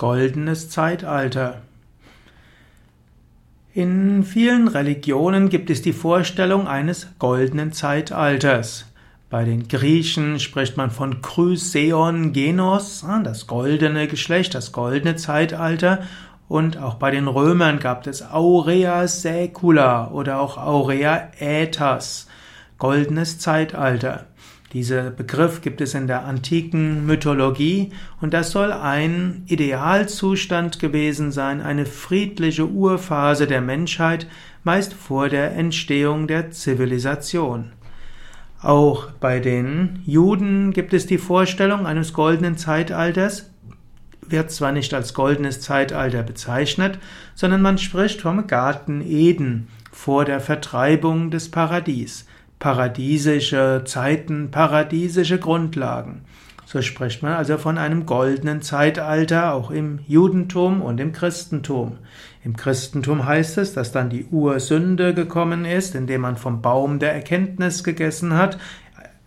Goldenes Zeitalter. In vielen Religionen gibt es die Vorstellung eines goldenen Zeitalters. Bei den Griechen spricht man von Chryseon Genos, das goldene Geschlecht, das goldene Zeitalter. Und auch bei den Römern gab es Aurea Saecula oder auch Aurea Aetas, goldenes Zeitalter. Dieser Begriff gibt es in der antiken Mythologie und das soll ein Idealzustand gewesen sein, eine friedliche Urphase der Menschheit, meist vor der Entstehung der Zivilisation. Auch bei den Juden gibt es die Vorstellung eines goldenen Zeitalters, wird zwar nicht als goldenes Zeitalter bezeichnet, sondern man spricht vom Garten Eden vor der Vertreibung des Paradies paradiesische Zeiten, paradiesische Grundlagen. So spricht man also von einem goldenen Zeitalter auch im Judentum und im Christentum. Im Christentum heißt es, dass dann die Ursünde gekommen ist, indem man vom Baum der Erkenntnis gegessen hat.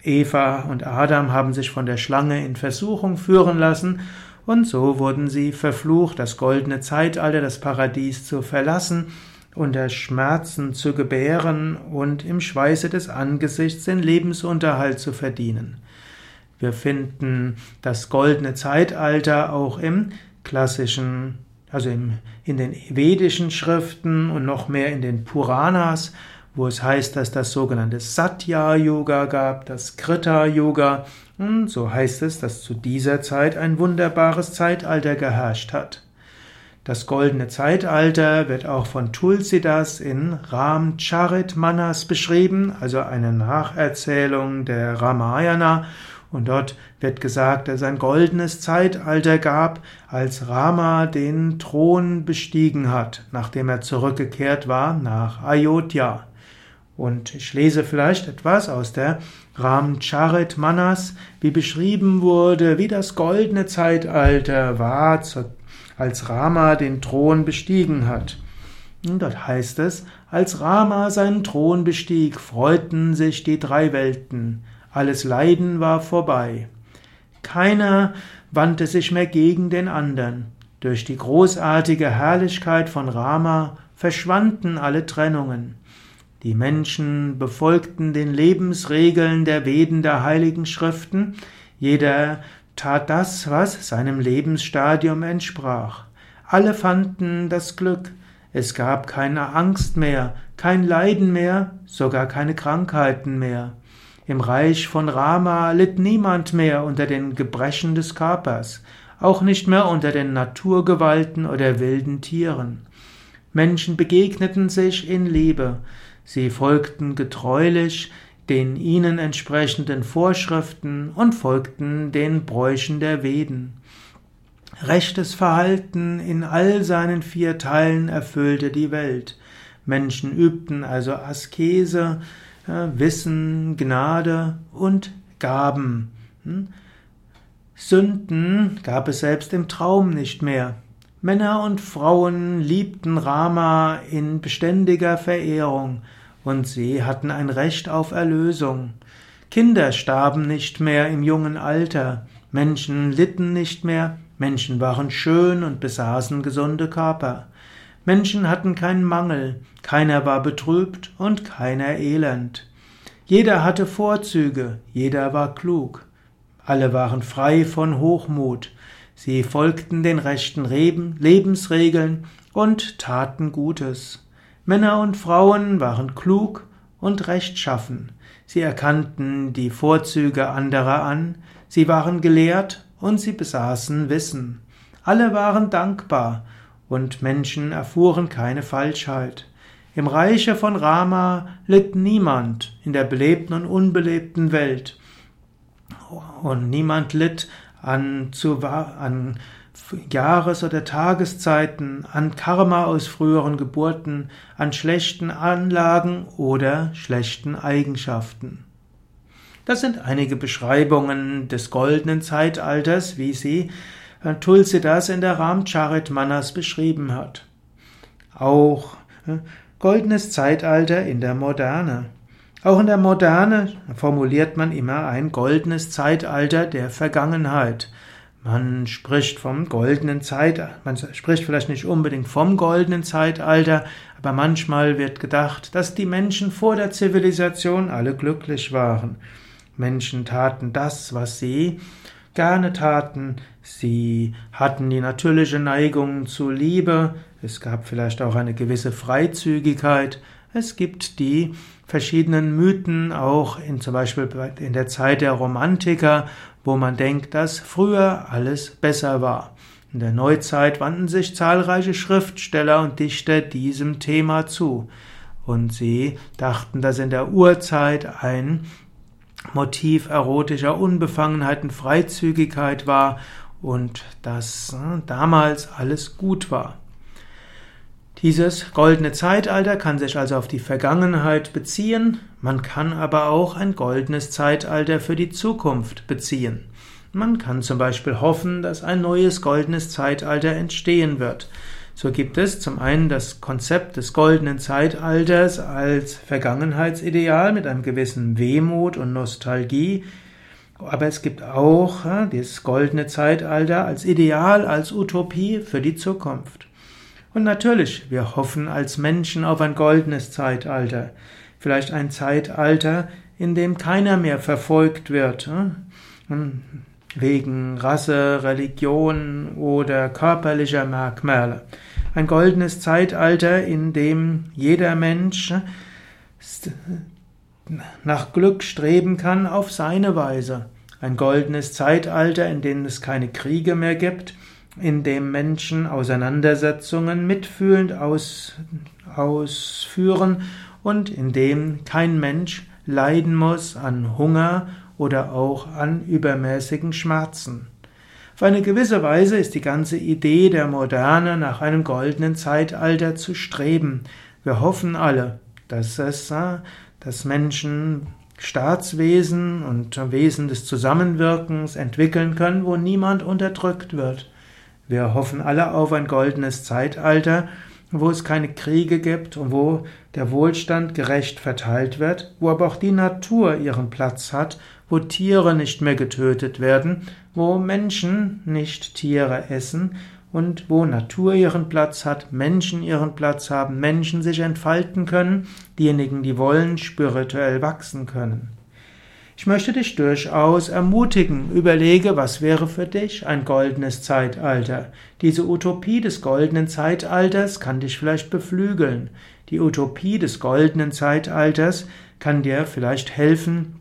Eva und Adam haben sich von der Schlange in Versuchung führen lassen und so wurden sie verflucht, das goldene Zeitalter, das Paradies zu verlassen unter Schmerzen zu gebären und im Schweiße des Angesichts den Lebensunterhalt zu verdienen. Wir finden das goldene Zeitalter auch im klassischen, also im, in den vedischen Schriften und noch mehr in den Puranas, wo es heißt, dass das sogenannte Satya-Yoga gab, das Krita-Yoga. Und so heißt es, dass zu dieser Zeit ein wunderbares Zeitalter geherrscht hat. Das goldene Zeitalter wird auch von Tulsidas in Ramcharitmanas beschrieben, also eine Nacherzählung der Ramayana. Und dort wird gesagt, dass es ein goldenes Zeitalter gab, als Rama den Thron bestiegen hat, nachdem er zurückgekehrt war nach Ayodhya. Und ich lese vielleicht etwas aus der Ramcharitmanas, wie beschrieben wurde, wie das goldene Zeitalter war als Rama den Thron bestiegen hat. Und dort heißt es, als Rama seinen Thron bestieg, freuten sich die drei Welten, alles Leiden war vorbei. Keiner wandte sich mehr gegen den anderen. Durch die großartige Herrlichkeit von Rama verschwanden alle Trennungen. Die Menschen befolgten den Lebensregeln der Veden der heiligen Schriften, jeder tat das, was seinem Lebensstadium entsprach. Alle fanden das Glück. Es gab keine Angst mehr, kein Leiden mehr, sogar keine Krankheiten mehr. Im Reich von Rama litt niemand mehr unter den Gebrechen des Körpers, auch nicht mehr unter den Naturgewalten oder wilden Tieren. Menschen begegneten sich in Liebe, sie folgten getreulich den ihnen entsprechenden Vorschriften und folgten den Bräuchen der Veden. Rechtes Verhalten in all seinen vier Teilen erfüllte die Welt. Menschen übten also Askese, Wissen, Gnade und Gaben. Hm? Sünden gab es selbst im Traum nicht mehr. Männer und Frauen liebten Rama in beständiger Verehrung und sie hatten ein Recht auf Erlösung. Kinder starben nicht mehr im jungen Alter, Menschen litten nicht mehr, Menschen waren schön und besaßen gesunde Körper. Menschen hatten keinen Mangel, keiner war betrübt und keiner elend. Jeder hatte Vorzüge, jeder war klug. Alle waren frei von Hochmut. Sie folgten den rechten Lebensregeln und taten Gutes. Männer und Frauen waren klug und rechtschaffen. Sie erkannten die Vorzüge anderer an, sie waren gelehrt und sie besaßen Wissen. Alle waren dankbar und Menschen erfuhren keine Falschheit. Im Reiche von Rama litt niemand in der belebten und unbelebten Welt. Und niemand litt an, zu, an Jahres- oder Tageszeiten, an Karma aus früheren Geburten, an schlechten Anlagen oder schlechten Eigenschaften. Das sind einige Beschreibungen des goldenen Zeitalters, wie sie Tulsidas in der Ramcharitmanas beschrieben hat. Auch äh, goldenes Zeitalter in der Moderne. Auch in der Moderne formuliert man immer ein goldenes Zeitalter der Vergangenheit. Man spricht vom goldenen Zeitalter, man spricht vielleicht nicht unbedingt vom goldenen Zeitalter, aber manchmal wird gedacht, dass die Menschen vor der Zivilisation alle glücklich waren. Menschen taten das, was sie gerne taten, sie hatten die natürliche Neigung zu Liebe, es gab vielleicht auch eine gewisse Freizügigkeit, es gibt die verschiedenen Mythen, auch in, zum Beispiel in der Zeit der Romantiker, wo man denkt, dass früher alles besser war. In der Neuzeit wandten sich zahlreiche Schriftsteller und Dichter diesem Thema zu. Und sie dachten, dass in der Urzeit ein Motiv erotischer Unbefangenheit und Freizügigkeit war und dass äh, damals alles gut war. Dieses goldene Zeitalter kann sich also auf die Vergangenheit beziehen, man kann aber auch ein goldenes Zeitalter für die Zukunft beziehen. Man kann zum Beispiel hoffen, dass ein neues goldenes Zeitalter entstehen wird. So gibt es zum einen das Konzept des goldenen Zeitalters als Vergangenheitsideal mit einem gewissen Wehmut und Nostalgie, aber es gibt auch ja, dieses goldene Zeitalter als Ideal, als Utopie für die Zukunft. Und natürlich, wir hoffen als Menschen auf ein goldenes Zeitalter. Vielleicht ein Zeitalter, in dem keiner mehr verfolgt wird. Hm? Wegen Rasse, Religion oder körperlicher Merkmale. Ein goldenes Zeitalter, in dem jeder Mensch nach Glück streben kann auf seine Weise. Ein goldenes Zeitalter, in dem es keine Kriege mehr gibt, in dem Menschen Auseinandersetzungen mitfühlend aus, ausführen und in dem kein Mensch leiden muss an Hunger oder auch an übermäßigen Schmerzen. Auf eine gewisse Weise ist die ganze Idee der Moderne nach einem goldenen Zeitalter zu streben. Wir hoffen alle, dass es, äh, dass Menschen Staatswesen und Wesen des Zusammenwirkens entwickeln können, wo niemand unterdrückt wird. Wir hoffen alle auf ein goldenes Zeitalter, wo es keine Kriege gibt und wo der Wohlstand gerecht verteilt wird, wo aber auch die Natur ihren Platz hat, wo Tiere nicht mehr getötet werden, wo Menschen nicht Tiere essen und wo Natur ihren Platz hat, Menschen ihren Platz haben, Menschen sich entfalten können, diejenigen, die wollen, spirituell wachsen können. Ich möchte dich durchaus ermutigen, überlege, was wäre für dich ein goldenes Zeitalter. Diese Utopie des goldenen Zeitalters kann dich vielleicht beflügeln. Die Utopie des goldenen Zeitalters kann dir vielleicht helfen,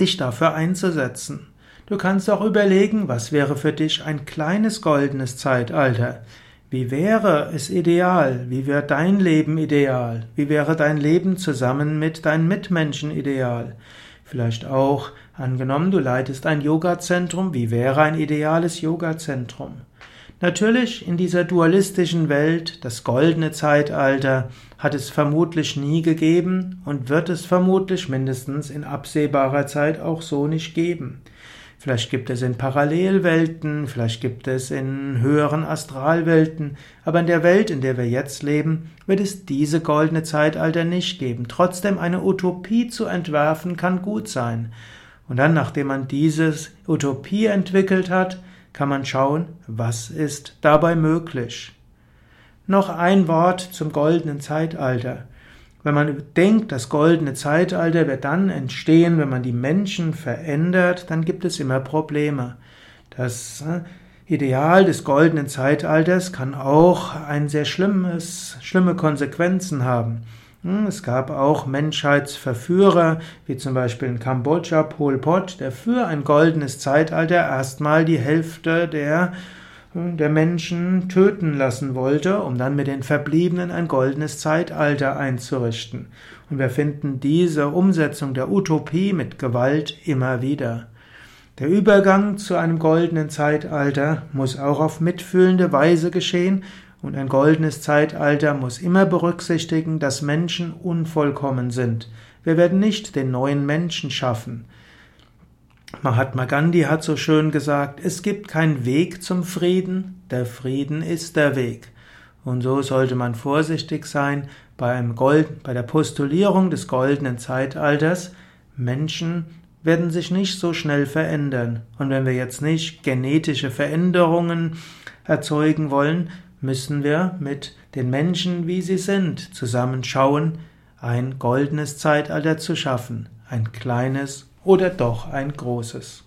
dich dafür einzusetzen. Du kannst auch überlegen, was wäre für dich ein kleines goldenes Zeitalter. Wie wäre es ideal? Wie wäre dein Leben ideal? Wie wäre dein Leben zusammen mit deinen Mitmenschen ideal? Vielleicht auch angenommen, du leitest ein Yoga-Zentrum. Wie wäre ein ideales Yoga-Zentrum? Natürlich in dieser dualistischen Welt, das goldene Zeitalter, hat es vermutlich nie gegeben und wird es vermutlich mindestens in absehbarer Zeit auch so nicht geben. Vielleicht gibt es in Parallelwelten, vielleicht gibt es in höheren Astralwelten, aber in der Welt, in der wir jetzt leben, wird es diese goldene Zeitalter nicht geben. Trotzdem eine Utopie zu entwerfen kann gut sein. Und dann, nachdem man dieses Utopie entwickelt hat, kann man schauen, was ist dabei möglich. Noch ein Wort zum goldenen Zeitalter. Wenn man denkt, das goldene Zeitalter wird dann entstehen, wenn man die Menschen verändert, dann gibt es immer Probleme. Das äh, Ideal des goldenen Zeitalters kann auch ein sehr schlimmes, schlimme Konsequenzen haben. Hm, es gab auch Menschheitsverführer, wie zum Beispiel in Kambodscha Pol Pot, der für ein goldenes Zeitalter erstmal die Hälfte der der Menschen töten lassen wollte, um dann mit den Verbliebenen ein goldenes Zeitalter einzurichten. Und wir finden diese Umsetzung der Utopie mit Gewalt immer wieder. Der Übergang zu einem goldenen Zeitalter muss auch auf mitfühlende Weise geschehen und ein goldenes Zeitalter muss immer berücksichtigen, dass Menschen unvollkommen sind. Wir werden nicht den neuen Menschen schaffen. Mahatma Gandhi hat so schön gesagt, es gibt keinen Weg zum Frieden, der Frieden ist der Weg. Und so sollte man vorsichtig sein bei, Gold, bei der Postulierung des goldenen Zeitalters. Menschen werden sich nicht so schnell verändern. Und wenn wir jetzt nicht genetische Veränderungen erzeugen wollen, müssen wir mit den Menschen, wie sie sind, zusammenschauen, ein goldenes Zeitalter zu schaffen, ein kleines oder doch ein großes.